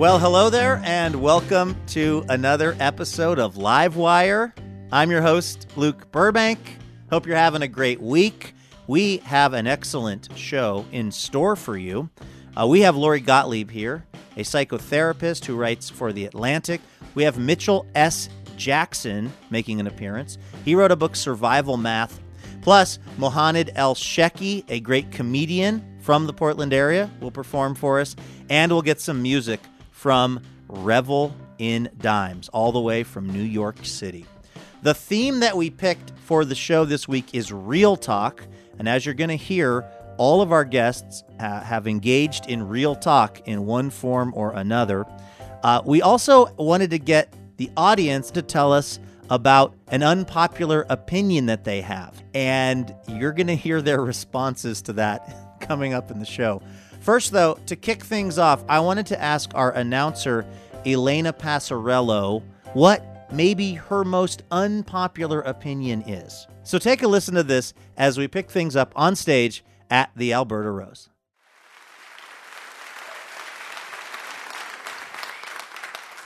Well, hello there, and welcome to another episode of Livewire. I'm your host, Luke Burbank. Hope you're having a great week. We have an excellent show in store for you. Uh, we have Lori Gottlieb here, a psychotherapist who writes for The Atlantic. We have Mitchell S. Jackson making an appearance. He wrote a book, Survival Math. Plus, Mohanad Elshieky, a great comedian from the Portland area, will perform for us, and we'll get some music from Revel in Dimes, all the way from New York City. The theme that we picked for the show this week is real talk. And as you're going to hear, all of our guests uh, have engaged in real talk in one form or another. Uh, we also wanted to get the audience to tell us about an unpopular opinion that they have. And you're going to hear their responses to that coming up in the show. First, though, to kick things off, I wanted to ask our announcer, Elena Passarello, what maybe her most unpopular opinion is. So take a listen to this as we pick things up on stage at the Alberta Rose.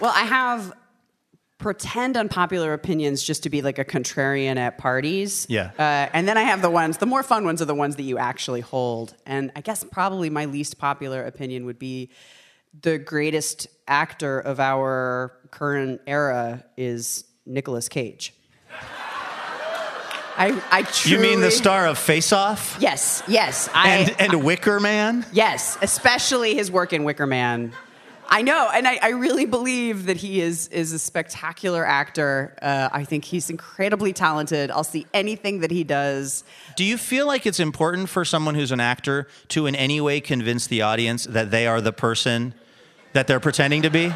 Well, I have pretend unpopular opinions just to be like a contrarian at parties. Yeah. Uh, and then I have the ones, the more fun ones are the ones that you actually hold. And I guess probably my least popular opinion would be the greatest actor of our current era is Nicolas Cage. I, I truly, You mean the star of Face Off? Yes, yes. I, And, and Wicker Man? Yes, especially his work in Wicker Man. I know, and I, I really believe that he is is a spectacular actor. Uh, I think he's incredibly talented. I'll see anything that he does. Do you feel like it's important for someone who's an actor to in any way convince the audience that they are the person that they're pretending to be?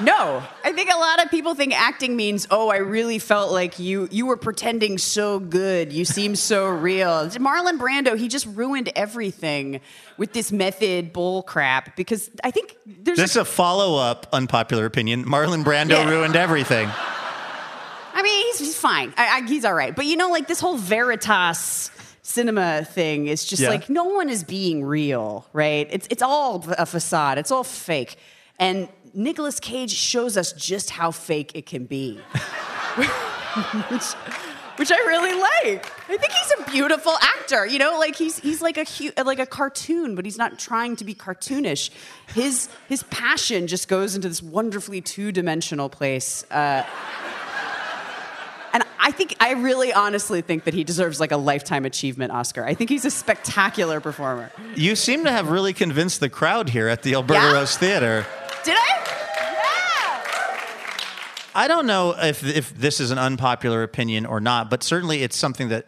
No, I think a lot of people think acting means, oh, I really felt like you you were pretending so good. You seem so real. Marlon Brando, he just ruined everything with this method bull crap because I think there's This is a follow up unpopular opinion. Marlon Brando Yeah. ruined everything. I mean, he's, he's fine. I, I, he's all right. But you know, like this whole Veritas cinema thing is just Yeah. like no one is being real, right? It's it's all a facade. It's all fake. And Nicolas Cage shows us just how fake it can be. which, which I really like. I think he's a beautiful actor. You know, like he's he's like a hu- like a cartoon, but he's not trying to be cartoonish. His his passion just goes into this wonderfully two dimensional place. Uh, and I think I really honestly think that he deserves like a lifetime achievement Oscar. I think he's a spectacular performer. You seem to have really convinced the crowd here at the Alberta Yeah? Rose Theater. Did I? I don't know if if this is an unpopular opinion or not, but certainly it's something that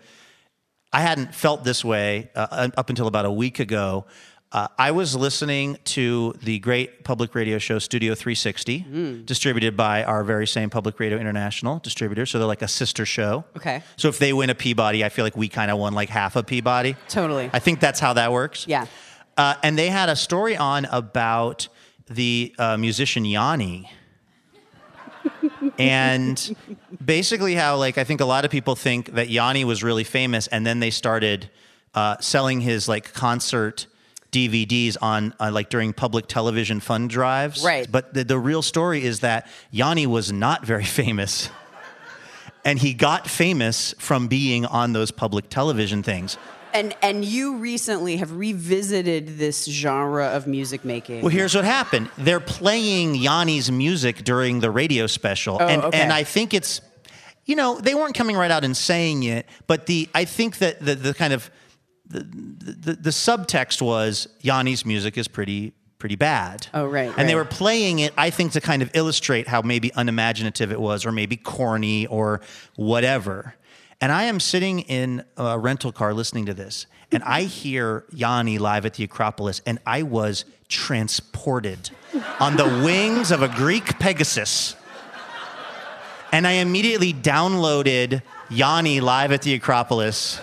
I hadn't felt this way uh, up until about a week ago. Uh, I was listening to the great public radio show Studio 360, distributed by our very same Public Radio International distributor. So they're like a sister show. Okay. So if they win a Peabody, I feel like we kind of won like half a Peabody. Totally. I think that's how that works. Yeah. Uh, and they had a story on about the uh, musician Yanni. And basically how like I think a lot of people think that Yanni was really famous, and then they started uh, selling his like concert DVDs on uh, like during public television fund drives. Right. But the, the real story is that Yanni was not very famous. And he got famous from being on those public television things. And and you recently have revisited this genre of music making. Well, here's what happened. They're playing Yanni's music during the radio special, Oh, and okay. and I think it's, you know, they weren't coming right out and saying it, but the I think that the the kind of the the, the subtext was Yanni's music is pretty pretty bad. Oh, right, And they were playing it, I think, to kind of illustrate how maybe unimaginative it was, or maybe corny, or whatever. And I am sitting in a rental car listening to this, and I hear Yanni live at the Acropolis, and I was transported on the wings of a Greek Pegasus. And I immediately downloaded Yanni live at the Acropolis.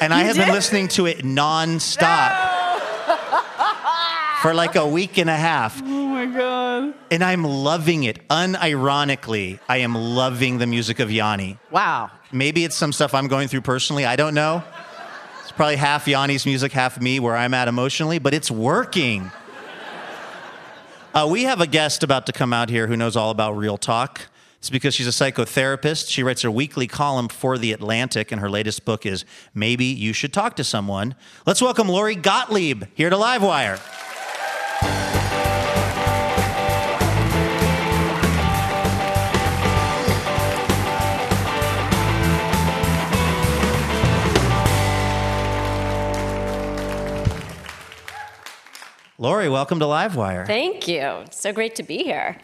And I have been listening to it nonstop for like a week and a half. oh my god! And I'm loving it. Unironically, I am loving the music of Yanni. Wow. Maybe it's some stuff I'm going through personally. I don't know. It's probably half Yanni's music, half me, where I'm at emotionally, but it's working. Uh, we have a guest about to come out here who knows all about real talk. It's because she's a psychotherapist. She writes her weekly column for The Atlantic, and her latest book is Maybe You Should Talk to Someone. Let's welcome Lori Gottlieb here to Livewire. Lori, welcome to Livewire. Thank you. It's so great to be here.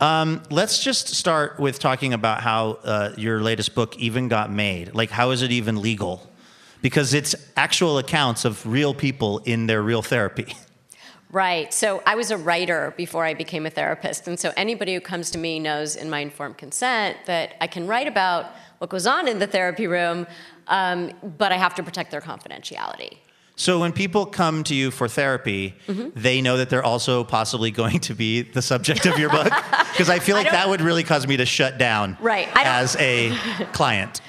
Let's just start with talking about how uh, your latest book even got made. Like, how is it even legal? Because it's actual accounts of real people in their real therapy. Right. So I was a writer before I became a therapist. And so anybody who comes to me knows in my informed consent that I can write about what goes on in the therapy room, um, but I have to protect their confidentiality. So when people come to you for therapy, Mm-hmm. they know that they're also possibly going to be the subject of your book. Because I feel like don't- that would really cause me to shut down Right. As a client.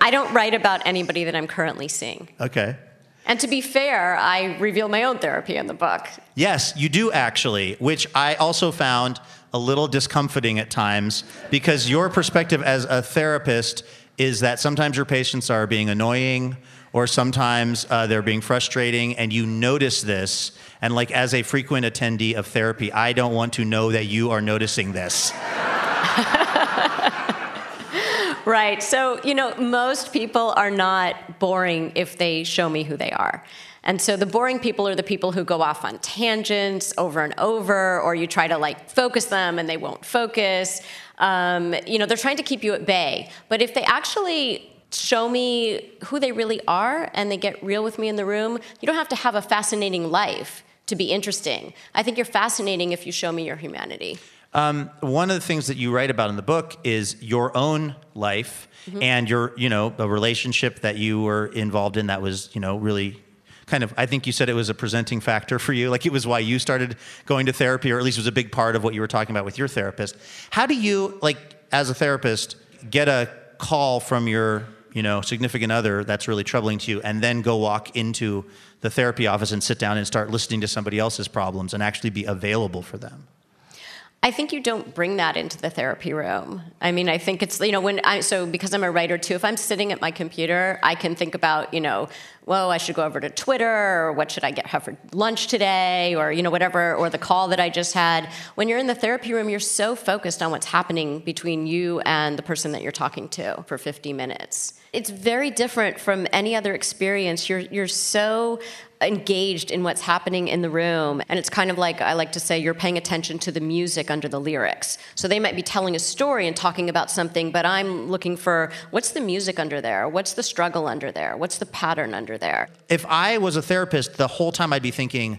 I don't write about anybody that I'm currently seeing. Okay. And to be fair, I reveal my own therapy in the book. Yes, you do actually, which I also found a little discomforting at times because your perspective as a therapist is that sometimes your patients are being annoying or sometimes uh, they're being frustrating and you notice this. And, like, as a frequent attendee of therapy, I don't want to know that you are noticing this. Right. So, you know, most people are not boring if they show me who they are. And so the boring people are the people who go off on tangents over and over, or you try to like focus them and they won't focus. Um, you know, they're trying to keep you at bay. But if they actually show me who they really are and they get real with me in the room, you don't have to have a fascinating life to be interesting. I think you're fascinating if you show me your humanity. Um, one of the things that you write about in the book is your own life mm-hmm. and your you know a relationship that you were involved in that was you know really kind of i think you said it was a presenting factor for you like it was why you started going to therapy or at least was a big part of what you were talking about with your therapist how do you like as a therapist get a call from your you know significant other that's really troubling to you and then go walk into the therapy office and sit down and start listening to somebody else's problems and actually be available for them I think you don't bring that into the therapy room. I mean, I think it's, you know, when I, so because I'm a writer too, if I'm sitting at my computer, I can think about, you know, whoa, I should go over to Twitter, or what should I get have for lunch today, or, you know, whatever, or the call that I just had. When you're in the therapy room, you're so focused on what's happening between you and the person that you're talking to for 50 minutes. It's very different from any other experience. You're, you're so engaged in what's happening in the room. And it's kind of like I like to say you're paying attention to the music under the lyrics. So they might be telling a story and talking about something, but I'm looking for what's the music under there? What's the struggle under there? What's the pattern under there? if I was a therapist, the whole time I'd be thinking,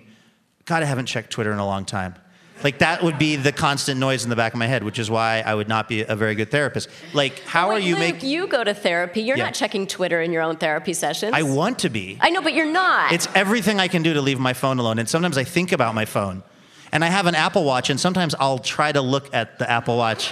God, I haven't checked Twitter in a long time. Like that would be the constant noise in the back of my head, which is why I would not be a very good therapist. Like, how are you making? you go to therapy. You're Yeah. not checking Twitter in your own therapy sessions. I want to be. I know, but you're not. It's everything I can do to leave my phone alone. And sometimes I think about my phone. And I have an Apple Watch, and sometimes I'll try to look at the Apple Watch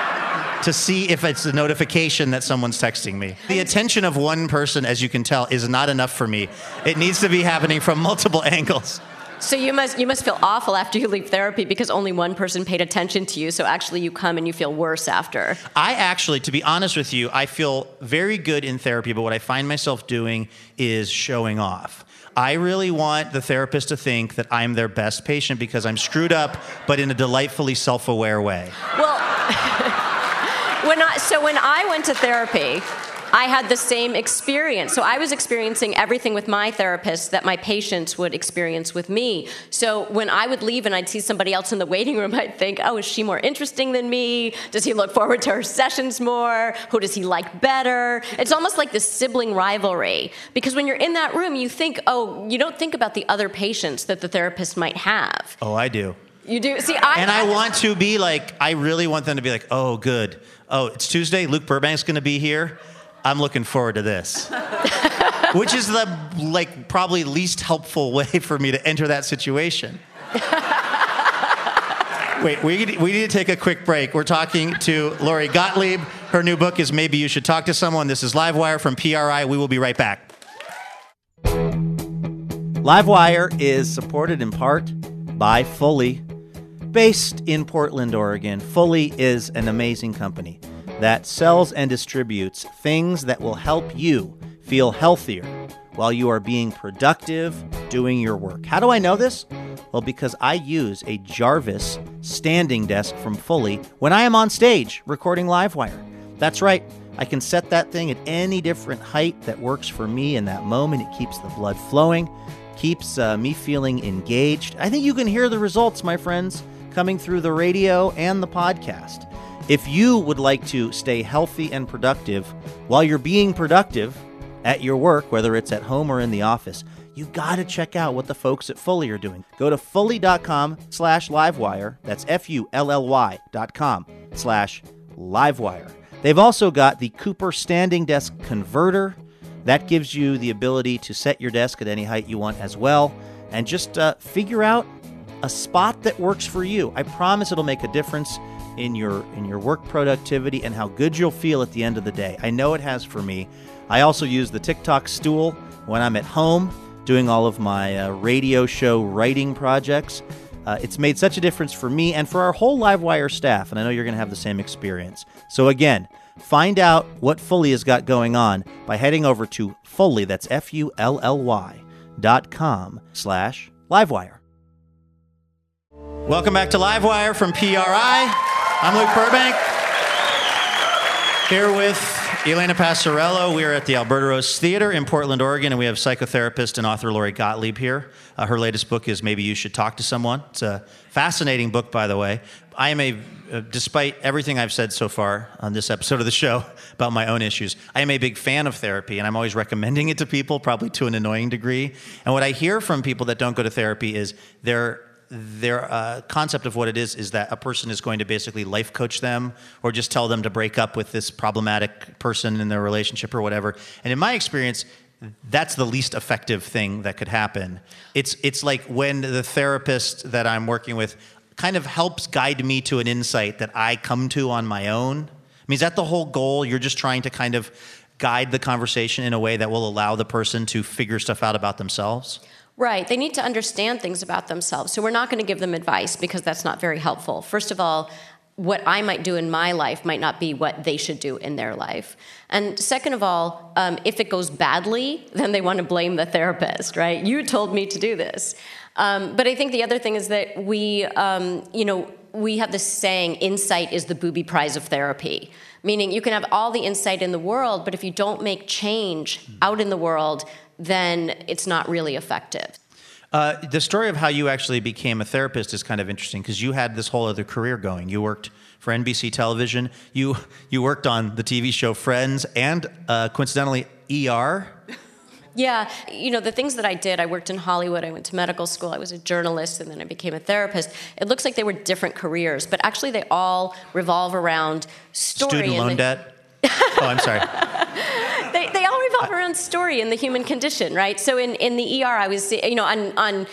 to see if it's a notification that someone's texting me. The attention of one person, as you can tell, is not enough for me. It needs to be happening from multiple angles. So you must you must feel awful after you leave therapy because only one person paid attention to you. So actually, you come and you feel worse after. I actually, to be honest with you, I feel very good in therapy, but what I find myself doing is showing off. I really want the therapist to think that I'm their best patient because I'm screwed up, but in a delightfully self aware way. Well, when I, so when I went to therapy, I had the same experience. So I was experiencing everything with my therapist that my patients would experience with me. So when I would leave and I'd see somebody else in the waiting room, I'd think, oh, is she more interesting than me? Does he look forward to her sessions more? Who does he like better? It's almost like this sibling rivalry. Because when you're in that room, you think, oh, you don't think about the other patients that the therapist might have. Oh, I do. You do? See, I. And I want to be like, I really want them to be like, oh, good. Oh, it's Tuesday. Luke Burbank's going to be here. I'm looking forward to this. Which is the like probably least helpful way for me to enter that situation. Wait, we, we need to take a quick break. We're talking to Lori Gottlieb. Her new book is Maybe You Should Talk to Someone. This is Livewire from PRI. We will be right back. Livewire is supported in part by Fully. Based in Portland, Oregon, Fully is an amazing company that sells and distributes things that will help you feel healthier while you are being productive doing your work. How do I know this? Well, because I use a Jarvis standing desk from Fully when I am on stage recording Livewire. That's right. I can set that thing at any different height that works for me in that moment. It keeps the blood flowing, keeps uh, me feeling engaged. I think you can hear the results, my friends, coming through the radio and the podcast. If you would like to stay healthy and productive while you're being productive at your work, whether it's at home or in the office, you got to check out what the folks at Fully are doing. Go to fully.com slash livewire. That's F-U-L-L-Y dot com slash livewire. They've also got the Cooper Standing Desk Converter. That gives you the ability to set your desk at any height you want as well. And just uh, figure out a spot that works for you. I promise it'll make a difference in your in your work productivity and how good you'll feel at the end of the day. I know it has for me. I also use the TikTok stool when I'm at home doing all of my uh, radio show writing projects. Uh, it's made such a difference for me and for our whole Livewire staff, and I know you're going to have the same experience. So again, find out what Fully has got going on by heading over to Fully, that's F-U-L-L-Y dot com slash Livewire. Welcome back to Livewire from PRI. I'm Luke Burbank. Here with Elena Passarello. We are at the Alberta Rose Theater in Portland, Oregon, and we have psychotherapist and author Lori Gottlieb here. Uh, her latest book is Maybe You Should Talk to Someone. It's a fascinating book, by the way. I am a, uh, despite everything I've said so far on this episode of the show about my own issues, I am a big fan of therapy, and I'm always recommending it to people, probably to an annoying degree. And what I hear from people that don't go to therapy is they're their uh, concept of what it is is that a person is going to basically life coach them or just tell them to break up with this problematic person in their relationship or whatever. And in my experience, that's the least effective thing that could happen. It's it's like when the therapist that I'm working with kind of helps guide me to an insight that I come to on my own. I mean, is that the whole goal? You're just trying to kind of guide the conversation in a way that will allow the person to figure stuff out about themselves? Right. They need to understand things about themselves. So we're not going to give them advice because that's not very helpful. First of all, what I might do in my life might not be what they should do in their life. And second of all, um, if it goes badly, then they want to blame the therapist, right? You told me to do this. Um, but I think the other thing is that we, um, you know, we have this saying, insight is the booby prize of therapy. Meaning you can have all the insight in the world, but if you don't make change out in the world, then it's not really effective. Uh, the story of how you actually became a therapist is kind of interesting because you had this whole other career going. You worked for NBC television. You you worked on the TV show Friends and uh, coincidentally ER. Yeah, you know, the things that I did, I worked in Hollywood, I went to medical school, I was a journalist, and then I became a therapist. It looks like they were different careers, but actually they all revolve around story. Student loan debt? oh, I'm sorry. they, they all revolve around story and the human condition, right? So in, in the ER, I was, you know, on, on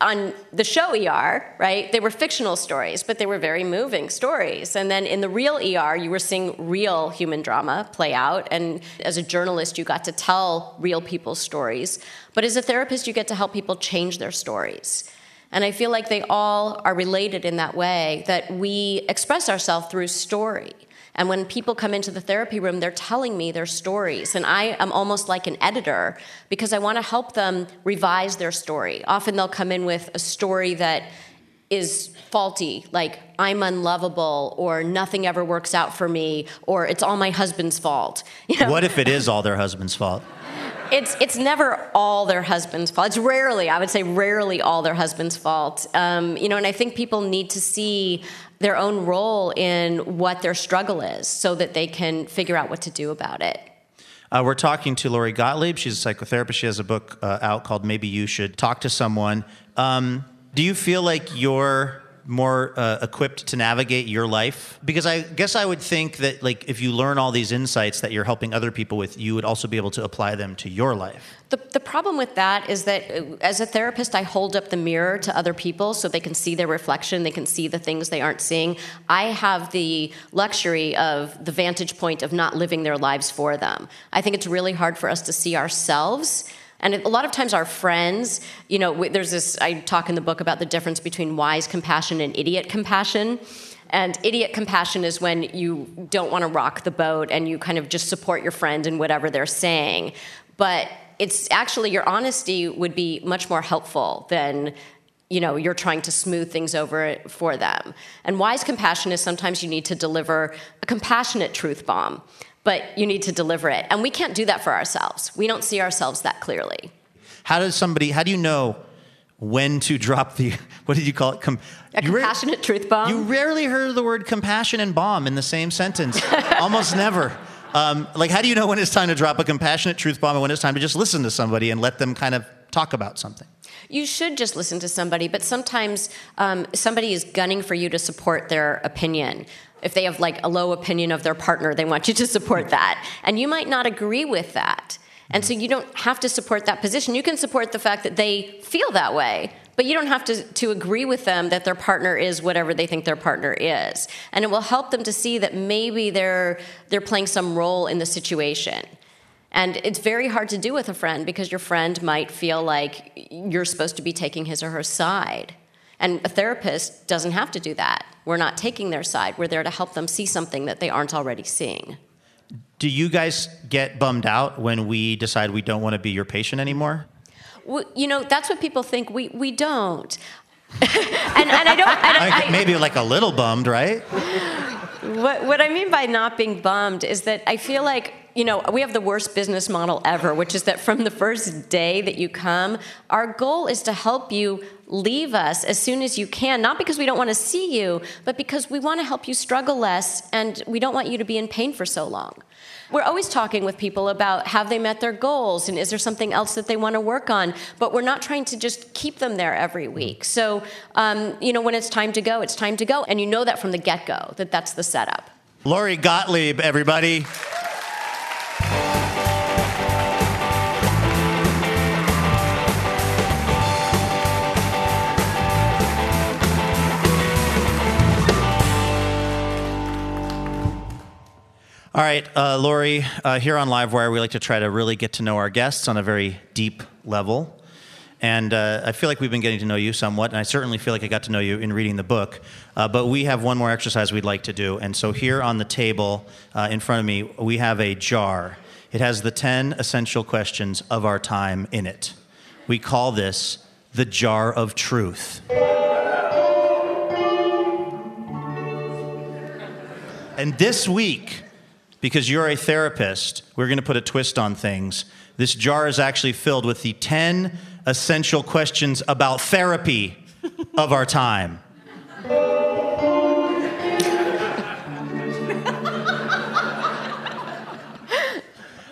on the show ER, right, they were fictional stories, but they were very moving stories. And then in the real ER, you were seeing real human drama play out. And as a journalist, you got to tell real people's stories. But as a therapist, you get to help people change their stories. And I feel like they all are related in that way that we express ourselves through story. And when people come into the therapy room, they're telling me their stories. And I am almost like an editor because I want to help them revise their story. Often they'll come in with a story that is faulty, like I'm unlovable, or nothing ever works out for me, or it's all my husband's fault. You know? What if it is all their husband's fault? It's it's never all their husband's fault. It's rarely, I would say, rarely all their husband's fault. Um, you know, and I think people need to see their own role in what their struggle is so that they can figure out what to do about it. Uh, we're talking to Lori Gottlieb. She's a psychotherapist. She has a book uh, out called Maybe You Should Talk to Someone. Um, do you feel like you're more uh, equipped to navigate your life? Because i guess i would think that like if you learn all these insights that you're helping other people with you would also be able to apply them to your life. The, the problem with that is that uh, as a therapist i hold up the mirror to other people so they can see their reflection they can see the things they aren't seeing. I have the luxury of the vantage point of not living their lives for them. I think it's really hard for us to see ourselves and a lot of times, our friends, you know, there's this, I talk in the book about the difference between wise compassion and idiot compassion. And idiot compassion is when you don't want to rock the boat and you kind of just support your friend in whatever they're saying. But it's actually your honesty would be much more helpful than you know you're trying to smooth things over for them and wise compassion is sometimes you need to deliver a compassionate truth bomb but you need to deliver it. And we can't do that for ourselves. We don't see ourselves that clearly. How does somebody, how do you know when to drop the, what did you call it? Com- a compassionate truth bomb? You rarely heard the word compassion and bomb in the same sentence. Almost never. Um, like, how do you know when it's time to drop a compassionate truth bomb and when it's time to just listen to somebody and let them kind of talk about something? You should just listen to somebody, but sometimes um, somebody is gunning for you to support their opinion if they have like a low opinion of their partner, they want you to support that. And you might not agree with that. And so mm-hmm. you don't have to support that position. You can support the fact that they feel that way, but you don't have to, to agree with them that their partner is whatever they think their partner is. And it will help them to see that maybe they're, they're playing some role in the situation. And it's very hard to do with a friend because your friend might feel like you're supposed to be taking his or her side. And a therapist doesn't have to do that. We're not taking their side. We're there to help them see something that they aren't already seeing. Do you guys get bummed out when we decide we don't want to be your patient anymore? Well, you know, that's what people think. We, we don't. and, and I don't. I, I, maybe like a little bummed, right? What, what I mean by not being bummed is that I feel like you know, we have the worst business model ever, which is that from the first day that you come, our goal is to help you leave us as soon as you can, not because we don't want to see you, but because we want to help you struggle less and we don't want you to be in pain for so long. We're always talking with people about have they met their goals and is there something else that they want to work on, but we're not trying to just keep them there every week. So, um, you know, when it's time to go, it's time to go. And you know that from the get go, that that's the setup. Lori Gottlieb, everybody. All right, uh, Lori, uh, here on Livewire, we like to try to really get to know our guests on a very deep level. And uh, I feel like we've been getting to know you somewhat, and I certainly feel like I got to know you in reading the book. Uh, but we have one more exercise we'd like to do. And so here on the table uh, in front of me, we have a jar. It has the 10 essential questions of our time in it. We call this the jar of truth. And this week, because you're a therapist, we're going to put a twist on things. This jar is actually filled with the 10 essential questions about therapy of our time.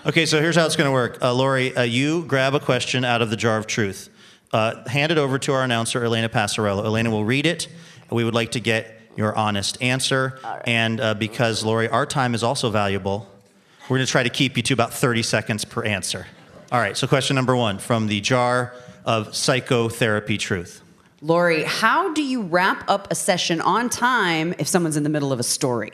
Okay, so here's how it's going to work. Uh, Lori, uh, you grab a question out of the jar of truth. Uh, hand it over to our announcer, Elena Passarello. Elena will read it. We would like to get your honest answer. Right. And uh, because, Lori, our time is also valuable, we're going to try to keep you to about 30 seconds per answer. All right, so question number one from the jar of psychotherapy truth. Lori, how do you wrap up a session on time if someone's in the middle of a story?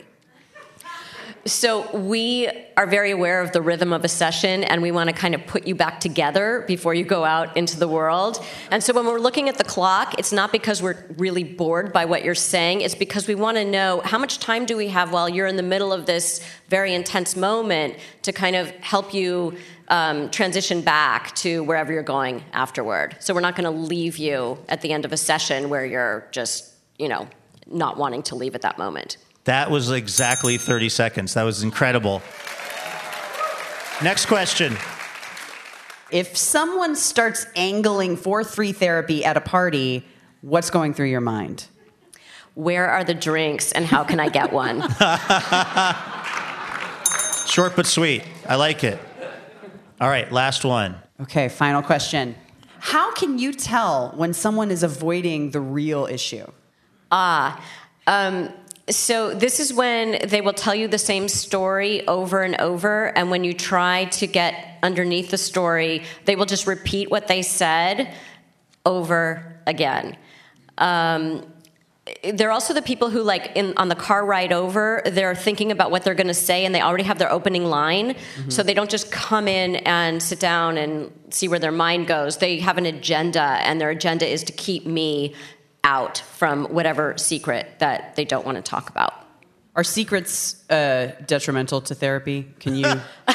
So we are very aware of the rhythm of a session and we want to kind of put you back together before you go out into the world. And so when we're looking at the clock, it's not because we're really bored by what you're saying, it's because we want to know how much time do we have while you're in the middle of this very intense moment to kind of help you um, transition back to wherever you're going afterward. So we're not going to leave you at the end of a session where you're just, you know, not wanting to leave at that moment. That was exactly 30 seconds. That was incredible. Next question. If someone starts angling for free therapy at a party, what's going through your mind? Where are the drinks and how can I get one? Short but sweet. I like it. All right, last one. Okay, final question. How can you tell when someone is avoiding the real issue? Ah, um, so this is when they will tell you the same story over and over, and when you try to get underneath the story, they will just repeat what they said over again. Um, they're also the people who like in on the car ride over they're thinking about what they're going to say and they already have their opening line mm-hmm. so they don't just come in and sit down and see where their mind goes they have an agenda and their agenda is to keep me out from whatever secret that they don't want to talk about are secrets uh, detrimental to therapy? Can you?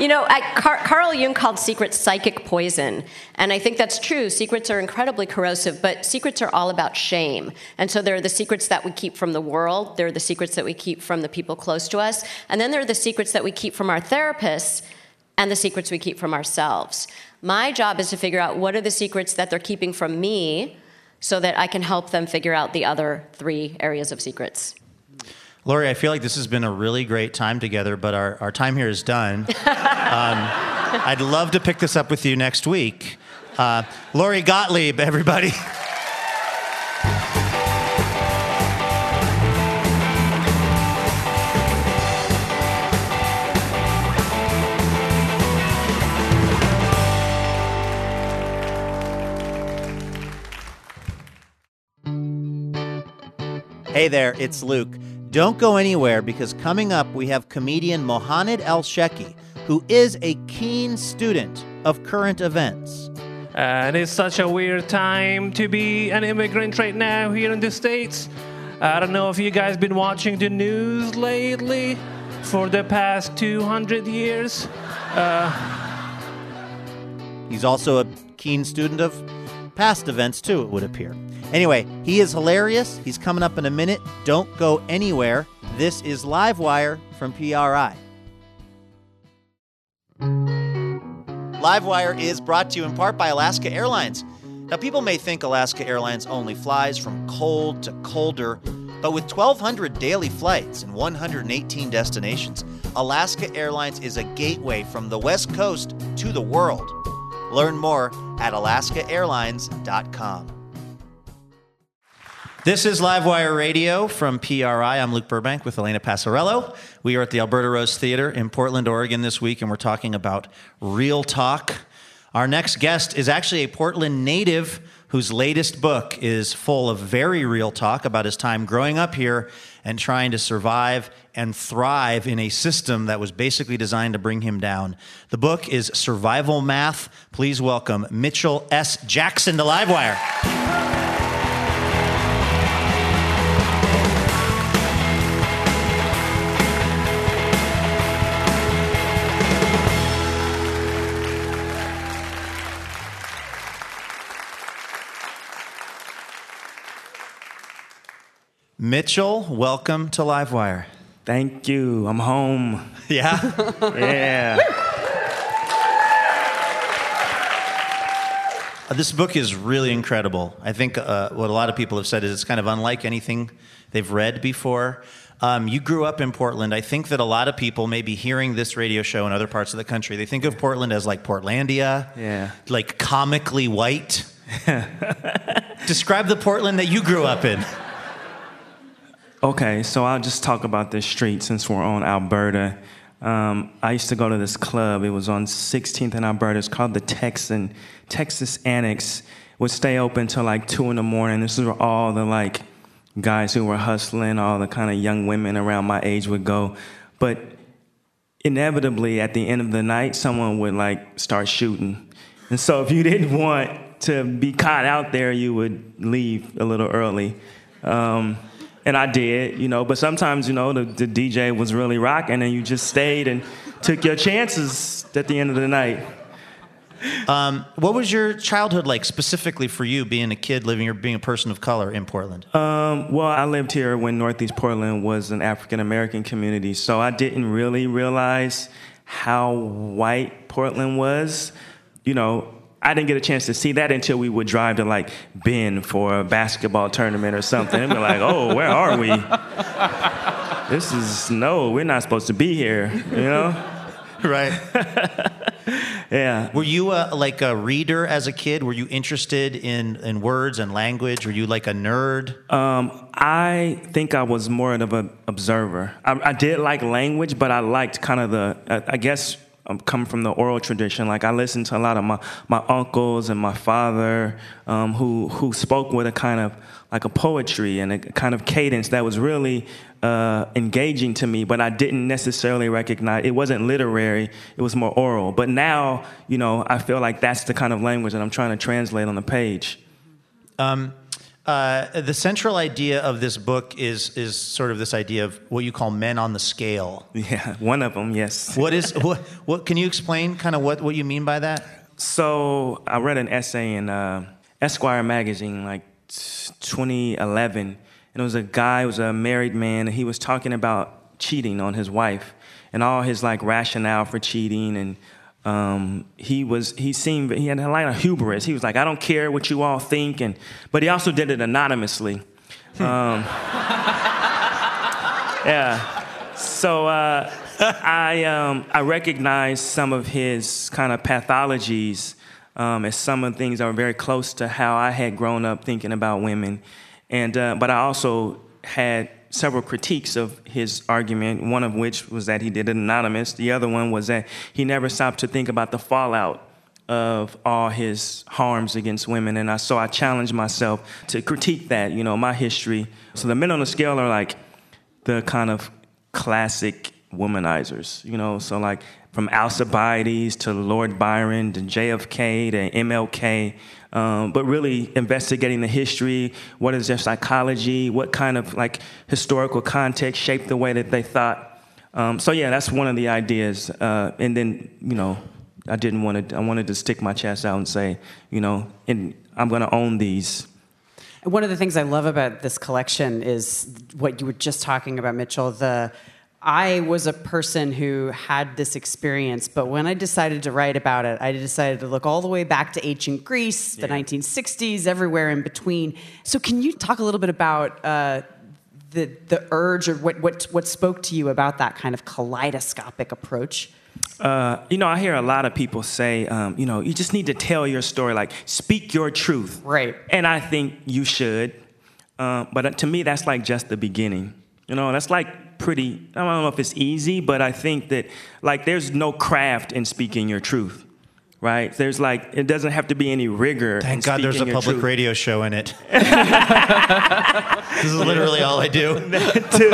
you know, Car- Carl Jung called secrets psychic poison. And I think that's true. Secrets are incredibly corrosive, but secrets are all about shame. And so there are the secrets that we keep from the world, there are the secrets that we keep from the people close to us, and then there are the secrets that we keep from our therapists and the secrets we keep from ourselves. My job is to figure out what are the secrets that they're keeping from me so that I can help them figure out the other three areas of secrets. Lori, I feel like this has been a really great time together, but our, our time here is done. um, I'd love to pick this up with you next week. Uh, Lori Gottlieb, everybody. Hey there, it's Luke. Don't go anywhere because coming up we have comedian Mohanad Elshieky, who is a keen student of current events. And it's such a weird time to be an immigrant right now here in the States. I don't know if you guys been watching the news lately for the past 200 years. Uh, He's also a keen student of past events, too, it would appear. Anyway, he is hilarious. He's coming up in a minute. Don't go anywhere. This is Livewire from PRI. Livewire is brought to you in part by Alaska Airlines. Now, people may think Alaska Airlines only flies from cold to colder, but with 1,200 daily flights and 118 destinations, Alaska Airlines is a gateway from the West Coast to the world. Learn more at alaskaairlines.com. This is Livewire Radio from PRI. I'm Luke Burbank with Elena Passarello. We are at the Alberta Rose Theater in Portland, Oregon this week, and we're talking about real talk. Our next guest is actually a Portland native whose latest book is full of very real talk about his time growing up here and trying to survive and thrive in a system that was basically designed to bring him down. The book is Survival Math. Please welcome Mitchell S. Jackson to Livewire. Mitchell, welcome to Livewire. Thank you. I'm home. Yeah? yeah. Uh, this book is really incredible. I think uh, what a lot of people have said is it's kind of unlike anything they've read before. Um, you grew up in Portland. I think that a lot of people may be hearing this radio show in other parts of the country. They think of Portland as like Portlandia, yeah. like comically white. Describe the Portland that you grew up in. Okay, so I'll just talk about this street since we're on Alberta. Um, I used to go to this club. It was on 16th and Alberta. It's called the Texan Texas Annex, would stay open till like two in the morning. This is where all the like guys who were hustling, all the kind of young women around my age would go. But inevitably, at the end of the night, someone would like start shooting. And so if you didn't want to be caught out there, you would leave a little early. Um, and I did, you know, but sometimes, you know, the, the DJ was really rocking and you just stayed and took your chances at the end of the night. Um, what was your childhood like specifically for you, being a kid living or being a person of color in Portland? Um, well, I lived here when Northeast Portland was an African American community, so I didn't really realize how white Portland was. You know, I didn't get a chance to see that until we would drive to like Bend for a basketball tournament or something. And we're like, oh, where are we? This is no, we're not supposed to be here, you know? right. Yeah. Were you uh, like a reader as a kid? Were you interested in, in words and language? Were you like a nerd? Um, I think I was more of an observer. I, I did like language, but I liked kind of the, I, I guess, I'm coming from the oral tradition. Like I listened to a lot of my, my uncles and my father, um, who who spoke with a kind of like a poetry and a kind of cadence that was really uh, engaging to me. But I didn't necessarily recognize it wasn't literary; it was more oral. But now, you know, I feel like that's the kind of language that I'm trying to translate on the page. Um, uh, the central idea of this book is is sort of this idea of what you call men on the scale. Yeah, one of them, yes. What is what? What can you explain? Kind of what what you mean by that? So I read an essay in uh, Esquire magazine, like 2011, and it was a guy, it was a married man, and he was talking about cheating on his wife and all his like rationale for cheating and um, he was he seemed he had a lot of hubris. He was like, I don't care what you all think, and but he also did it anonymously. Um, yeah. So uh, I um, I recognized some of his kind of pathologies um, as some of the things that were very close to how I had grown up thinking about women, and uh, but I also had several critiques of his argument, one of which was that he did it anonymous. The other one was that he never stopped to think about the fallout of all his harms against women. And I, so I challenged myself to critique that, you know, my history. So the men on the scale are like the kind of classic womanizers, you know, so like from Alcibiades to Lord Byron to JFK to MLK, um, but really investigating the history. What is their psychology? What kind of like historical context shaped the way that they thought? Um, so yeah, that's one of the ideas. Uh, and then you know, I didn't want to. I wanted to stick my chest out and say, you know, and I'm going to own these. One of the things I love about this collection is what you were just talking about, Mitchell. The I was a person who had this experience, but when I decided to write about it, I decided to look all the way back to ancient Greece, the 1960s, everywhere in between. So, can you talk a little bit about uh, the the urge, or what what what spoke to you about that kind of kaleidoscopic approach? Uh, you know, I hear a lot of people say, um, you know, you just need to tell your story, like speak your truth. Right. And I think you should. Uh, but to me, that's like just the beginning. You know, that's like pretty, I don't know if it's easy, but I think that like there's no craft in speaking your truth. Right? There's like, it doesn't have to be any rigor. Thank God there's a public truth. radio show in it. this is literally all I do. too.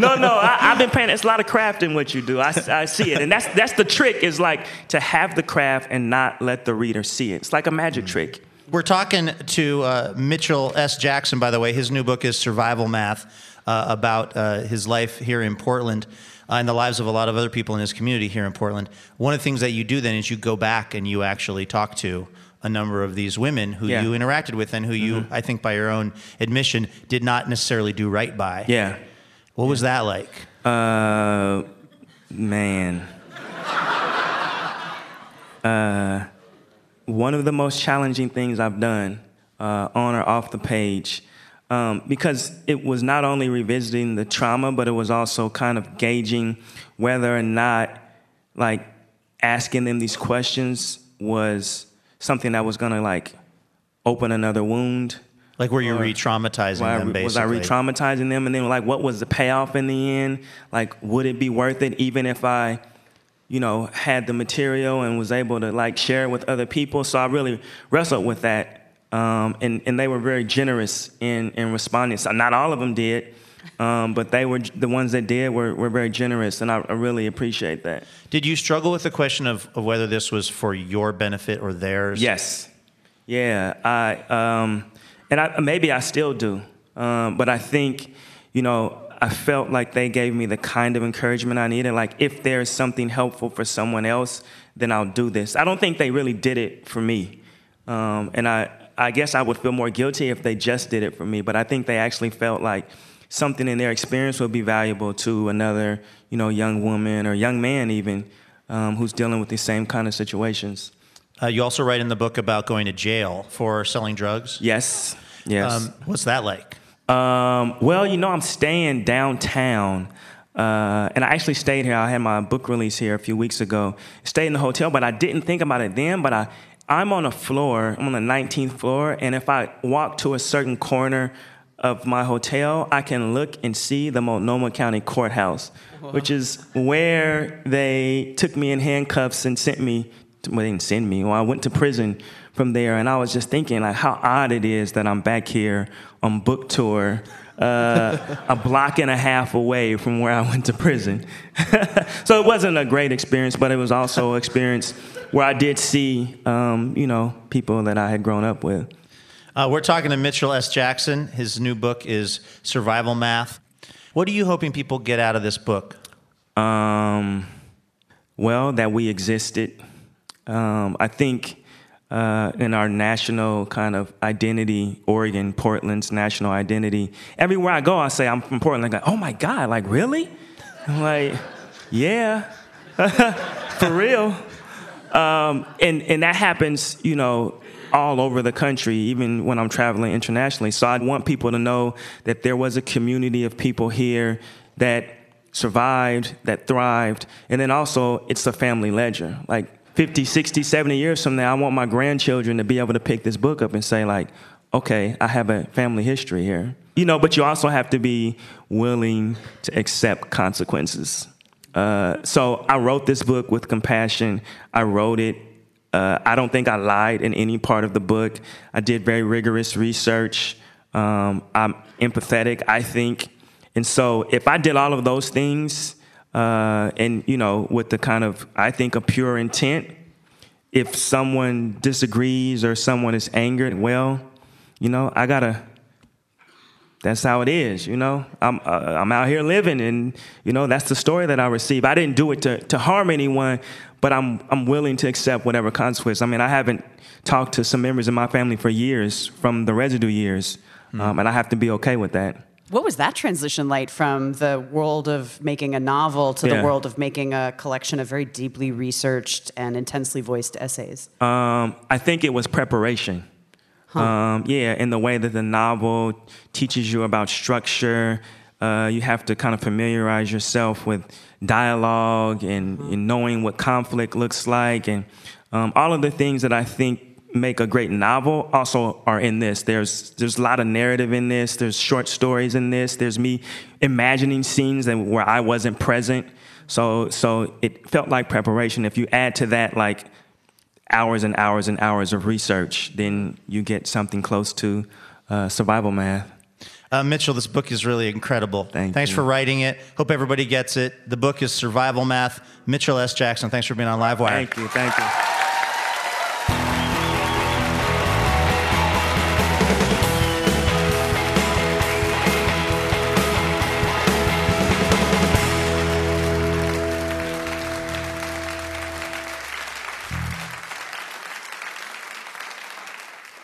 No, no, I, I've been paying. It's a lot of craft in what you do. I, I see it, and that's that's the trick. Is like to have the craft and not let the reader see it. It's like a magic trick. We're talking to uh, Mitchell S. Jackson, by the way. His new book is Survival Math, uh, about uh, his life here in Portland uh, and the lives of a lot of other people in his community here in Portland. One of the things that you do then is you go back and you actually talk to a number of these women who Yeah. you interacted with and who you, I think, by your own admission, did not necessarily do right by. Yeah. What was that like? Uh, man. Uh, one of the most challenging things I've done, uh, on or off the page, um, because it was not only revisiting the trauma, but it was also kind of gauging whether or not, like, asking them these questions was something that was gonna like open another wound. Like, were you re-traumatizing Why- them, Was I re-traumatizing them? And then like, what was the payoff in the end? Like, would it be worth it even if I, you know, had the material and was able to like share it with other people. So I really wrestled with that. Um, and, and they were very generous in, in responding. So not all of them did, um, but they were the ones that did were, were very generous, and I, I really appreciate that. Did you struggle with the question of, of whether this was for your benefit or theirs? Yes. Yeah. I um, and I, maybe I still do, um, but I think you know I felt like they gave me the kind of encouragement I needed. Like if there's something helpful for someone else, then I'll do this. I don't think they really did it for me, um, and I I guess I would feel more guilty if they just did it for me. But I think they actually felt like something in their experience would be valuable to another you know young woman or young man even um, who's dealing with these same kind of situations. Uh, you also write in the book about going to jail for selling drugs. Yes. Yes. Um, what's that like? Um, well, you know, I'm staying downtown. Uh, and I actually stayed here. I had my book release here a few weeks ago. Stayed in the hotel, but I didn't think about it then. But I, I'm on a floor. I'm on the 19th floor, and if I walk to a certain corner of my hotel, I can look and see the Multnomah County Courthouse, which is where they took me in handcuffs and sent me well, they didn't send me. Well, I went to prison from there, and I was just thinking like how odd it is that I'm back here on book tour, uh, a block and a half away from where I went to prison. so it wasn't a great experience, but it was also an experience where I did see, um, you know, people that I had grown up with. Uh, we're talking to Mitchell S. Jackson. His new book is Survival Math. What are you hoping people get out of this book? Um, well, that we existed um, I think uh, in our national kind of identity, Oregon, Portland's national identity, everywhere I go, I say I'm from Portland. Like, oh my God, like really? I'm like, yeah, for real. Um, and and that happens, you know, all over the country, even when I'm traveling internationally. So I want people to know that there was a community of people here that survived, that thrived, and then also it's a family ledger. Like 50, 60, 70 years from now, I want my grandchildren to be able to pick this book up and say, like, okay, I have a family history here. You know, but you also have to be willing to accept consequences. Uh, so I wrote this book with compassion. I wrote it. Uh, I don't think I lied in any part of the book. I did very rigorous research. Um, I'm empathetic, I think. And so if I did all of those things, uh, and you know, with the kind of I think a pure intent. If someone disagrees or someone is angered, well, you know, I gotta. That's how it is, you know. I'm uh, I'm out here living, and you know that's the story that I receive. I didn't do it to to harm anyone, but I'm I'm willing to accept whatever consequence. I mean, I haven't talked to some members of my family for years from the residue years, mm. um, and I have to be okay with that. What was that transition like from the world of making a novel to Yeah. the world of making a collection of very deeply researched and intensely voiced essays? Um, I think it was preparation. Um, yeah, in the way that the novel teaches you about structure, uh, you have to kind of familiarize yourself with dialogue and, and knowing what conflict looks like, and um, all of the things that I think make a great novel also are in this. There's there's a lot of narrative in this. There's short stories in this. There's me imagining scenes that where I wasn't present. So so it felt like preparation. If you add to that like hours and hours and hours of research, then you get something close to uh, survival math. Uh, Mitchell, this book is really incredible. Thank thanks you. for writing it. Hope everybody gets it. The book is Survival Math. Mitchell S. Jackson, thanks for being on Livewire. Thank you, thank you.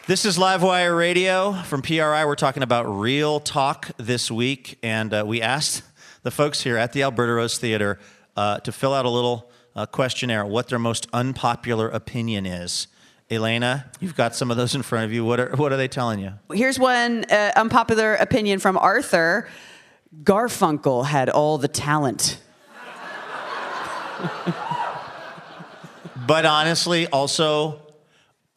This is Livewire Radio from PRI. We're talking about real talk this week, and uh, we asked the folks here at the Alberta Rose Theater uh, to fill out a little uh, questionnaire, what their most unpopular opinion is. Elena, you've got some of those in front of you. What are, what are they telling you? Here's one uh, unpopular opinion from Arthur Garfunkel had all the talent. But honestly, also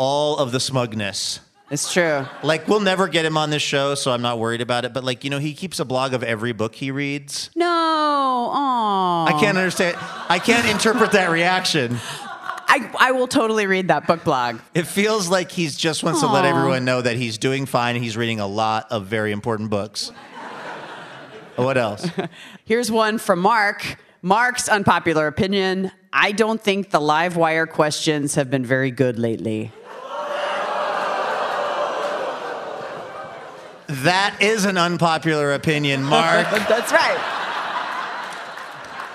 all of the smugness. It's true. Like, we'll never get him on this show, so I'm not worried about it. But, like, you know, he keeps a blog of every book he reads. No, aw. I can't understand. I can't interpret that reaction. I, I will totally read that book blog. It feels like he's just wants to let Aw. everyone know that he's doing fine. He's reading a lot of very important books. What else? Here's one from Mark. Mark's unpopular opinion I don't think the live wire questions have been very good lately. That is an unpopular opinion, Mark. That's right.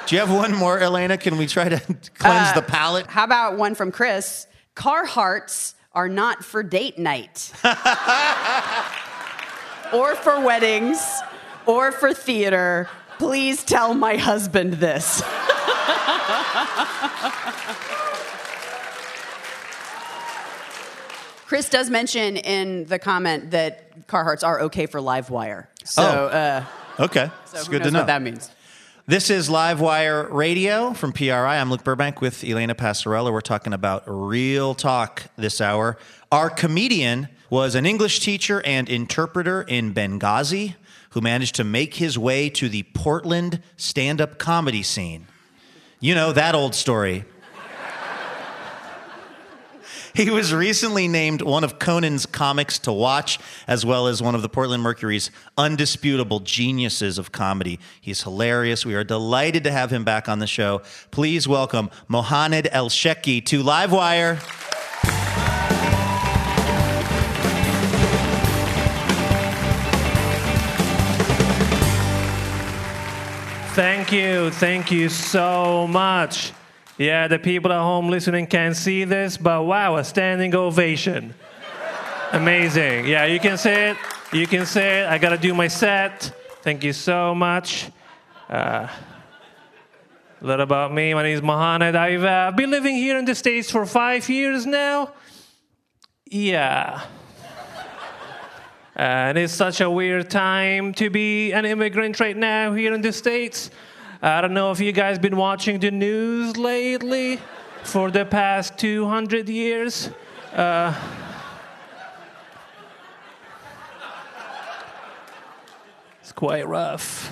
Do you have one more, Elena? Can we try to cleanse Uh, the palate? How about one from Chris? Carhartts are not for date night, or for weddings, or for theater. Please tell my husband this. Chris does mention in the comment that Carhartts are okay for live wire. So, Oh. uh, Okay, so it's good to know. what that means. This is Livewire Radio from PRI. I'm Luke Burbank with Elena Passarello. We're talking about real talk this hour. Our comedian was an English teacher and interpreter in Benghazi who managed to make his way to the Portland stand up comedy scene. You know that old story. He was recently named one of Conan's comics to watch, as well as one of the Portland Mercury's undisputable geniuses of comedy. He's hilarious. We are delighted to have him back on the show. Please welcome Mohanad Elshieky to Livewire. Thank you. Thank you so much. Yeah, the people at home listening can't see this, but wow, a standing ovation. Amazing. Yeah, you can say it. You can say it. I got to do my set. Thank you so much. Uh, a little about me. My name is Mohanad. I've uh, been living here in the States for five years now. Yeah. And it's such a weird time to be an immigrant right now here in the States. I don't know if you guys been watching the news lately for the past 200 years. Uh, it's quite rough.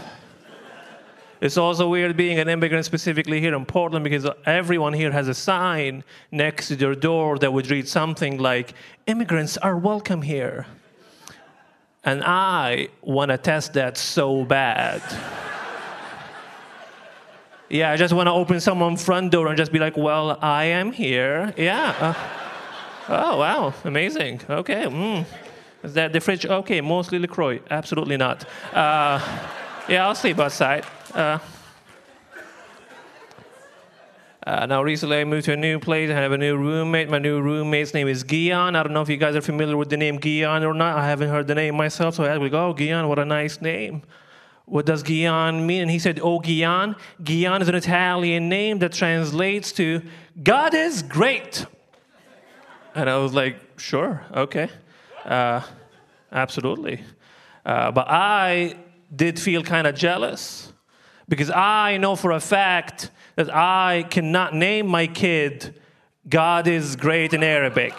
It's also weird being an immigrant specifically here in Portland because everyone here has a sign next to their door that would read something like, Immigrants are welcome here. And I want to test that so bad. Yeah, I just want to open someone's front door and just be like, well, I am here. Yeah. uh, oh, wow. Amazing. Okay. Mm. Is that the fridge? Okay, mostly LaCroix. Absolutely not. Uh, yeah, I'll sleep outside. Uh, uh, now, recently I moved to a new place. I have a new roommate. My new roommate's name is Gian. I don't know if you guys are familiar with the name Gian or not. I haven't heard the name myself, so I was like, oh, Gian, what a nice name. What does Gian mean? And he said, oh, Gian. Gian is an Italian name that translates to God is great. And I was like, sure, okay. Uh, absolutely. Uh, but I did feel kind of jealous because I know for a fact that I cannot name my kid God is great in Arabic.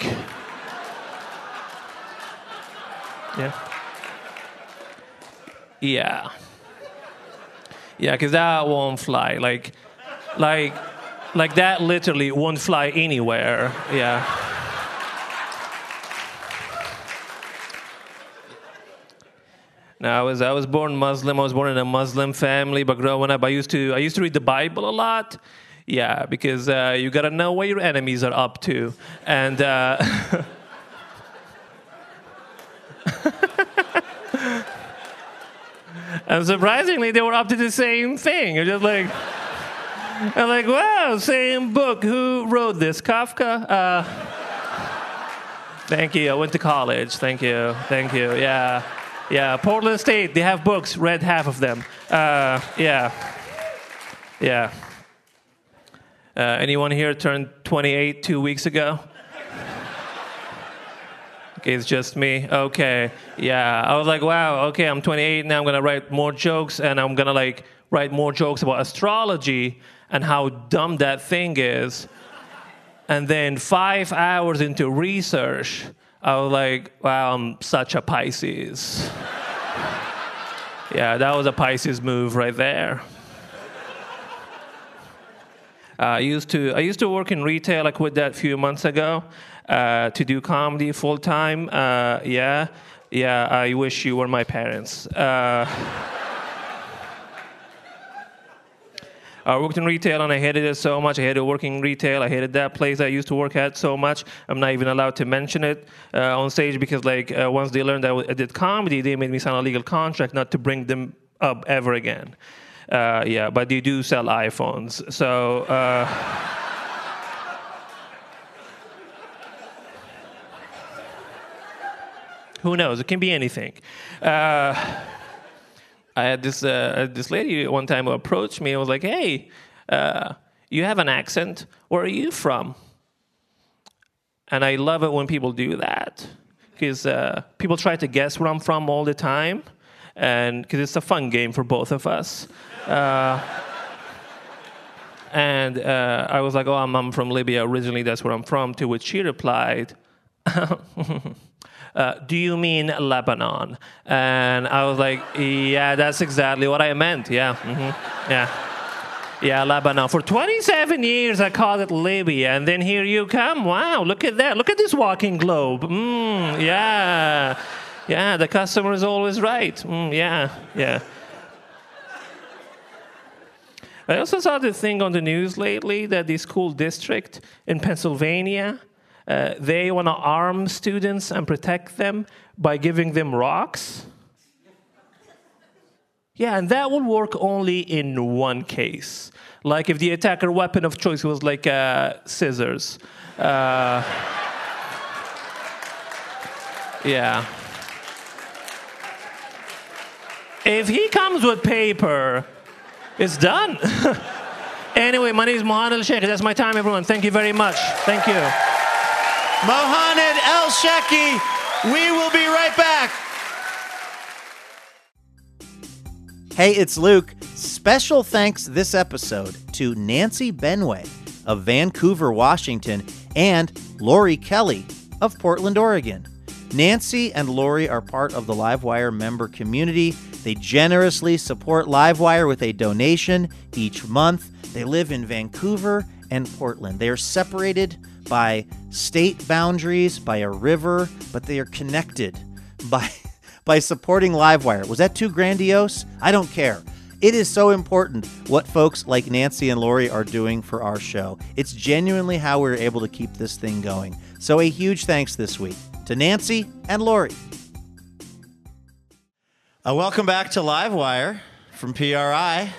Yeah. Yeah. Yeah, because that won't fly. Like, like, like that literally won't fly anywhere. Yeah. Now, I was I was born Muslim. I was born in a Muslim family, but growing up, I used to I used to read the Bible a lot. Yeah, because uh, you gotta know what your enemies are up to, and. Uh, and surprisingly, they were up to the same thing. You're just like, I'm like, wow, same book. Who wrote this? Kafka. Uh, thank you. I went to college. Thank you. Thank you. Yeah. Yeah, Portland State, they have books, read half of them. Uh, yeah. Yeah. Uh, anyone here turned 28 two weeks ago? It's just me. Okay. Yeah. I was like, wow, okay, I'm 28 now. I'm going to write more jokes and I'm going to like write more jokes about astrology and how dumb that thing is. And then five hours into research, I was like, wow, I'm such a Pisces. yeah, that was a Pisces move right there. Uh, I used to I used to work in retail. I quit that a few months ago uh, to do comedy full time. Uh, yeah, yeah. I wish you were my parents. Uh, I worked in retail and I hated it so much. I hated working in retail. I hated that place I used to work at so much. I'm not even allowed to mention it uh, on stage because, like, uh, once they learned that I did comedy, they made me sign a legal contract not to bring them up ever again. Uh, yeah, but they do sell iPhones. So. who knows? It can be anything. Uh, I had this uh, this lady one time who approached me and was like, "Hey, uh, you have an accent. Where are you from?" And I love it when people do that because uh, people try to guess where I'm from all the time, and because it's a fun game for both of us. Uh, and uh, I was like, "Oh, I'm, I'm from Libya originally. That's where I'm from." To which she replied. Uh, do you mean Lebanon? And I was like, yeah, that's exactly what I meant. Yeah, mm-hmm. yeah. Yeah, Lebanon. For 27 years, I called it Libya, and then here you come. Wow, look at that. Look at this walking globe. Mm, yeah. Yeah, the customer is always right. Mm, yeah, yeah. I also saw the thing on the news lately that the school district in Pennsylvania uh, they want to arm students and protect them by giving them rocks. Yeah, and that will work only in one case. Like if the attacker weapon of choice was like uh, scissors. Uh, yeah. If he comes with paper, it's done. anyway, my name is Mohanad Elshieky. That's my time, everyone. Thank you very much. Thank you. Mohanad Elshieky. We will be right back. Hey, it's Luke. Special thanks this episode to Nancy Benway of Vancouver, Washington, and Lori Kelly of Portland, Oregon. Nancy and Lori are part of the Livewire member community. They generously support Livewire with a donation each month. They live in Vancouver and Portland. They are separated by state boundaries, by a river, but they are connected by by supporting Livewire. Was that too grandiose? I don't care. It is so important what folks like Nancy and Lori are doing for our show. It's genuinely how we're able to keep this thing going. So a huge thanks this week to Nancy and Lori. Uh, welcome back to Livewire from PRI.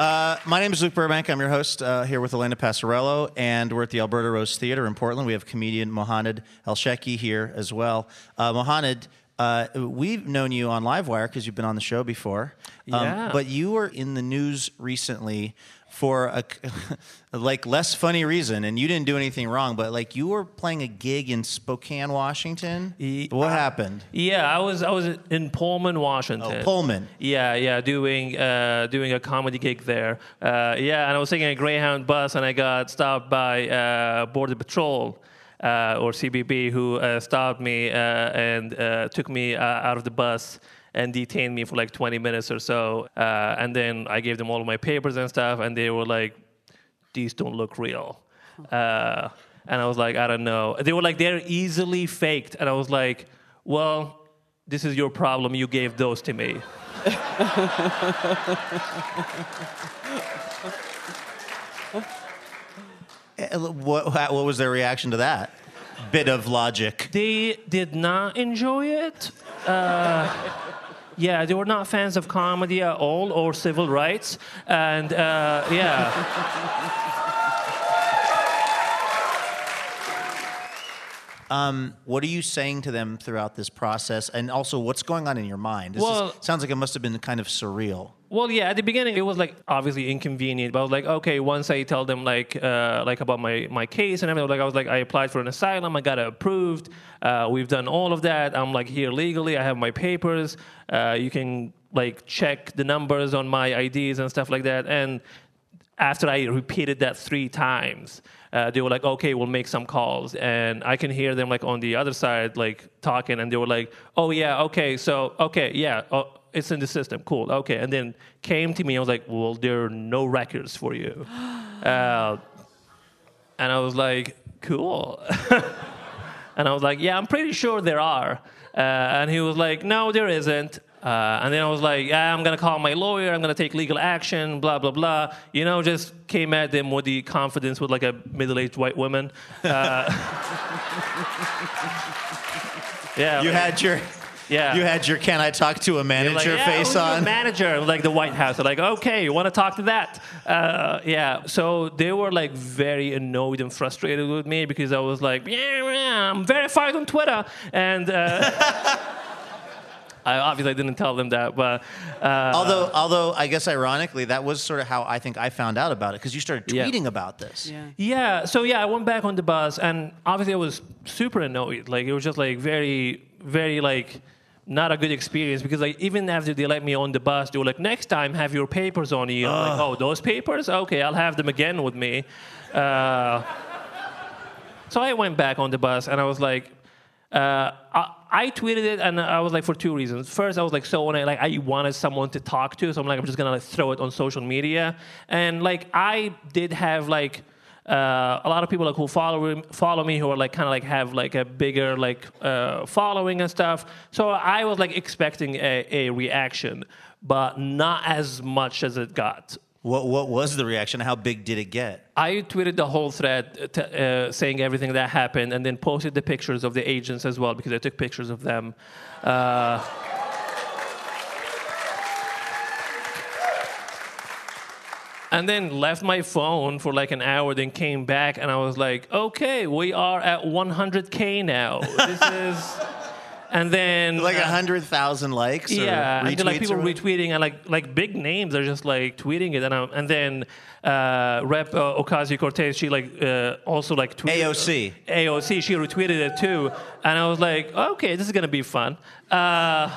Uh, my name is Luke Burbank. I'm your host uh, here with Elena Passarello, and we're at the Alberta Rose Theater in Portland. We have comedian Mohanad Elshieky here as well. Uh, Mohanad, uh, we've known you on Livewire because you've been on the show before. Um, Yeah. But you were in the news recently for a like less funny reason, and you didn't do anything wrong. But like you were playing a gig in Spokane, Washington. what happened? Yeah, I was I was in Pullman, Washington. Oh, Pullman. Yeah, yeah, doing uh, doing a comedy gig there. Uh, yeah, and I was taking a Greyhound bus, and I got stopped by uh, Border Patrol. Uh, or CBP, who uh, stopped me uh, and uh, took me uh, out of the bus and detained me for like 20 minutes or so. Uh, and then I gave them all of my papers and stuff, and they were like, "These don't look real." Uh, and I was like, "I don't know." They were like, "They're easily faked," and I was like, "Well." This is your problem. You gave those to me. Uh, What, what was their reaction to that? Bit of logic. They did not enjoy it. Uh, yeah, they were not fans of comedy at all or civil rights. And uh, yeah. What are you saying to them throughout this process, and also what's going on in your mind? This is- Well- sounds like it must have been kind of surreal. Well, yeah. At the beginning, it was like obviously inconvenient, but I was like, okay. Once I tell them like uh, like about my my case and everything, like I was like, I applied for an asylum, I got approved. Uh, we've done all of that. I'm like here legally. I have my papers. Uh, you can like check the numbers on my IDs and stuff like that. And after I repeated that three times, uh, they were like, okay, we'll make some calls. And I can hear them like on the other side, like talking, and they were like, oh, yeah, okay, so, okay, yeah, oh, it's in the system. Cool. Okay. And then came to me. I was like, well, there are no records for you. uh, and I was like, cool. and I was like, yeah, I'm pretty sure there are. Uh, and he was like, no, there isn't. Uh, and then I was like, yeah, I'm going to call my lawyer. I'm going to take legal action, blah, blah, blah. You know, just came at them with the confidence with like a middle aged white woman. Uh, yeah. You had your Yeah. You had your "Can I talk to a manager" like, yeah, face who's your on. Manager, like the White House. They're like, okay, you want to talk to that? Uh, yeah. So they were like very annoyed and frustrated with me because I was like, yeah, yeah I'm verified on Twitter, and uh, I obviously didn't tell them that, but uh, although, although I guess ironically, that was sort of how I think I found out about it because you started Yeah. tweeting about this. Yeah. Yeah, so yeah, I went back on the bus, and obviously I was super annoyed. Like it was just like very, very like not a good experience because like even after they let me on the bus, they were like, "Next time, have your papers on you." I'm like, "Oh, those papers? Okay, I'll have them again with me." Uh, so I went back on the bus, and I was like. Uh, I, I tweeted it, and I was like for two reasons. First, I was like so I, like I wanted someone to talk to, so I'm like I'm just gonna like, throw it on social media, and like I did have like uh, a lot of people like who follow follow me who are like kind of like have like a bigger like uh, following and stuff. So I was like expecting a, a reaction, but not as much as it got. What What was the reaction? How big did it get? I tweeted the whole thread t- uh, saying everything that happened and then posted the pictures of the agents as well because I took pictures of them. Uh, and then left my phone for like an hour, then came back and I was like, okay, we are at 100K now. This is. And then. Like a uh, hundred thousand likes. yeah, and then like people retweeting and like like big names are just like tweeting it, and I, and then uh, Rep uh, Ocasio Cortez, she like uh, also like tweeted AOC. AOC, she retweeted it too, and I was like, okay, this is gonna be fun. Uh,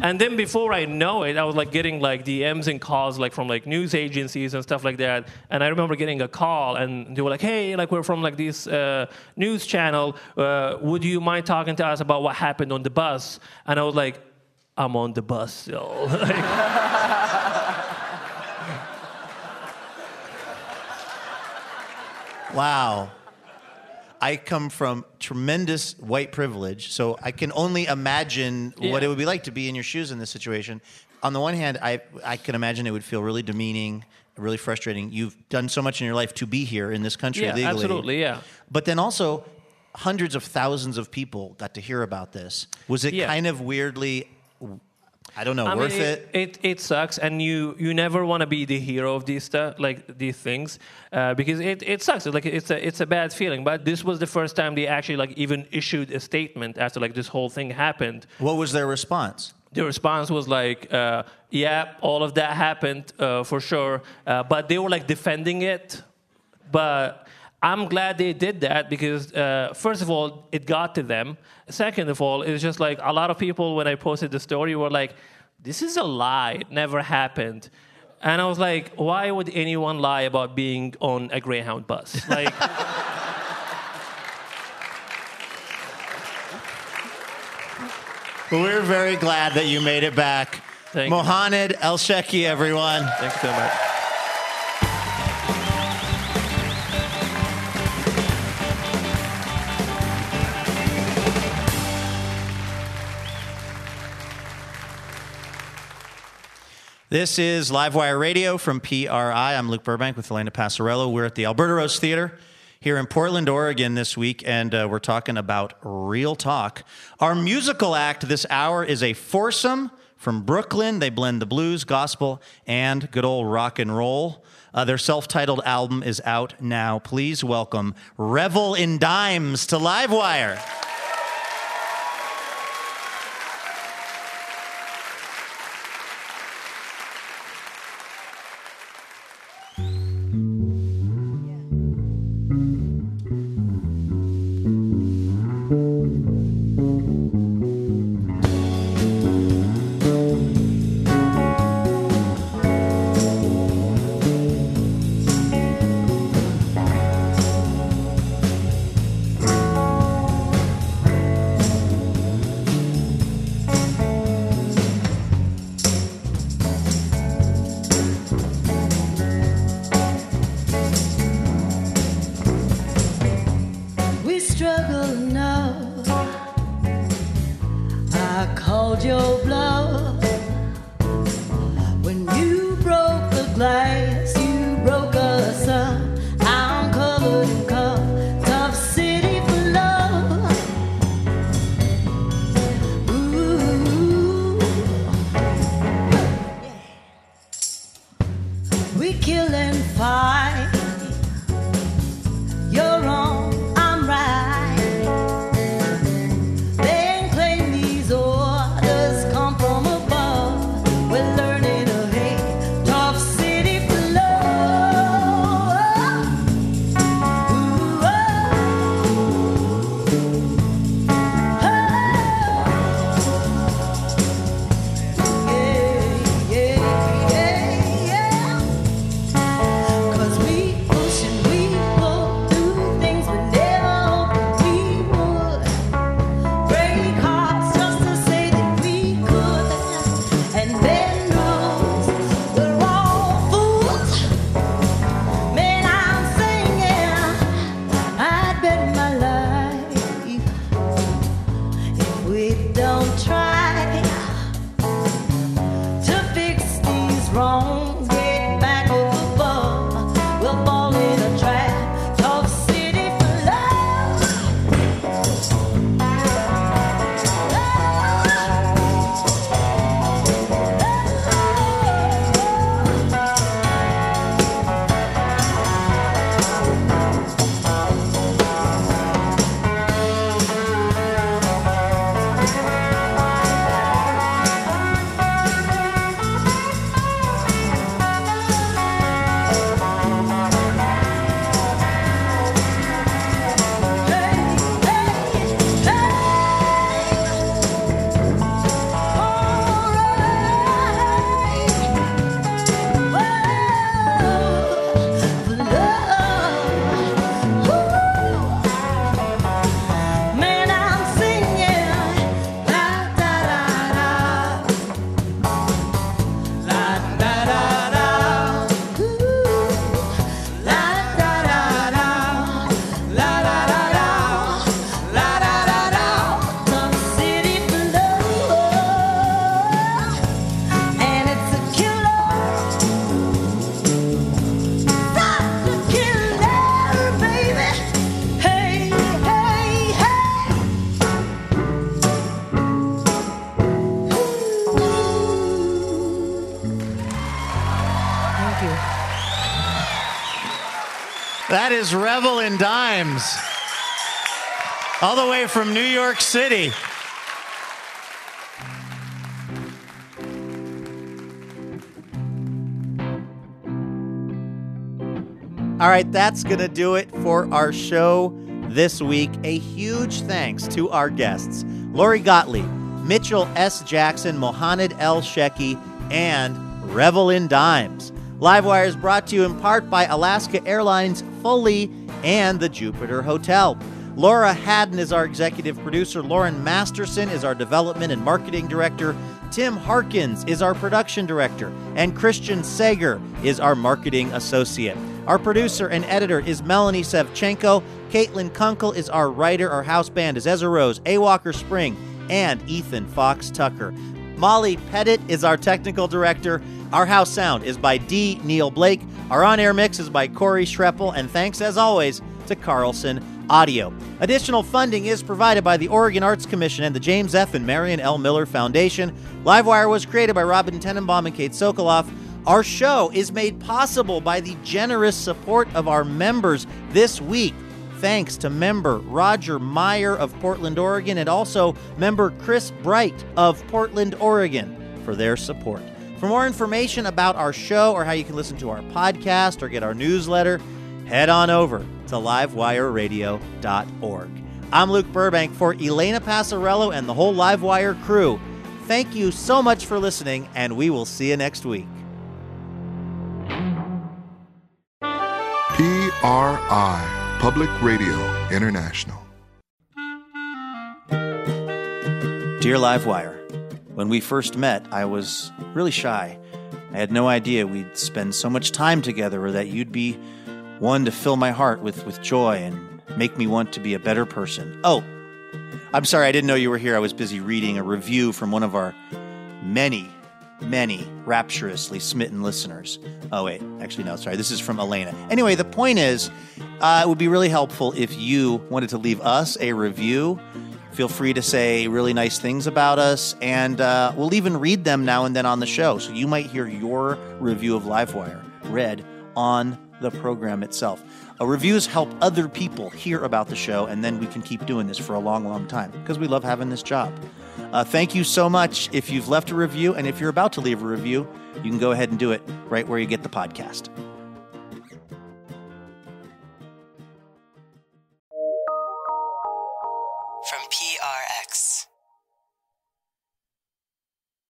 and then before I know it, I was like getting like DMs and calls like from like news agencies and stuff like that. And I remember getting a call and they were like, "Hey, like we're from like this uh, news channel. Uh, would you mind talking to us about what happened on the bus?" And I was like, "I'm on the bus still." Like, Wow. I come from tremendous white privilege, so I can only imagine what it would be like to be in your shoes in this situation. On the one hand, I I can imagine it would feel really demeaning, really frustrating. You've done so much in your life to be here in this country yeah, legally. absolutely, yeah. But then also, hundreds of thousands of people got to hear about this. Was it Yeah. kind of weirdly, I don't know, I worth mean, it? it, it sucks, and you you never want to be the hero of these stuff, like these things, uh, because it, it sucks. Like it's a it's a bad feeling. But this was the first time they actually like even issued a statement after like this whole thing happened. What was their response? The response was like, uh, "Yeah, all of that happened uh, for sure," uh, but they were like defending it. But I'm glad they did that because, uh, first of all, it got to them. Second of all, it's just like a lot of people when I posted the story were like, "This is a lie. It never happened." And I was like, "Why would anyone lie about being on a Greyhound bus?" Like. We're very glad that you made it back. Thank you. Mohanad Elshieky, everyone. Thank you so much. This is Livewire Radio from PRI. I'm Luke Burbank with Elena Passarello. We're at the Alberta Rose Theater here in Portland, Oregon this week, and uh, we're talking about real talk. Our musical act this hour is a foursome from Brooklyn. They blend the blues, gospel, and good old rock and roll. Uh, their self titled album is out now. Please welcome Revel in Dimes to Livewire. All the way from New York City. All right, that's going to do it for our show this week. A huge thanks to our guests Lori Gottlieb, Mitchell S. Jackson, Mohanad Elshieky, and Revel in Dimes. Livewire is brought to you in part by Alaska Airlines, Foley, and the Jupiter Hotel. Laura Haddon is our executive producer. Lauren Masterson is our development and marketing director. Tim Harkins is our production director. And Christian Sager is our marketing associate. Our producer and editor is Melanie Sevcenko. Caitlin Kunkel is our writer. Our house band is Ezra Rose, A. Walker Spring, and Ethan Fox Tucker. Molly Pettit is our technical director. Our house sound is by D. Neil Blake. Our on air mix is by Corey Schreppel. And thanks, as always, to Carlson Audio. Additional funding is provided by the Oregon Arts Commission and the James F. and Marion L. Miller Foundation. Livewire was created by Robin Tenenbaum and Kate Sokoloff. Our show is made possible by the generous support of our members this week. Thanks to member Roger Meyer of Portland, Oregon, and also member Chris Bright of Portland, Oregon for their support. For more information about our show or how you can listen to our podcast or get our newsletter, head on over to livewireradio.org. I'm Luke Burbank for Elena Passarello and the whole Livewire crew. Thank you so much for listening, and we will see you next week. PRI, Public Radio International. Dear Livewire, when we first met, I was really shy. I had no idea we'd spend so much time together or that you'd be one to fill my heart with, with joy and make me want to be a better person. Oh, I'm sorry, I didn't know you were here. I was busy reading a review from one of our many, many rapturously smitten listeners. Oh, wait. Actually, no, sorry. This is from Elena. Anyway, the point is, uh, it would be really helpful if you wanted to leave us a review. Feel free to say really nice things about us, and uh, we'll even read them now and then on the show. So you might hear your review of Livewire read on the program itself. Uh, reviews help other people hear about the show, and then we can keep doing this for a long, long time because we love having this job. Uh, thank you so much if you've left a review, and if you're about to leave a review, you can go ahead and do it right where you get the podcast.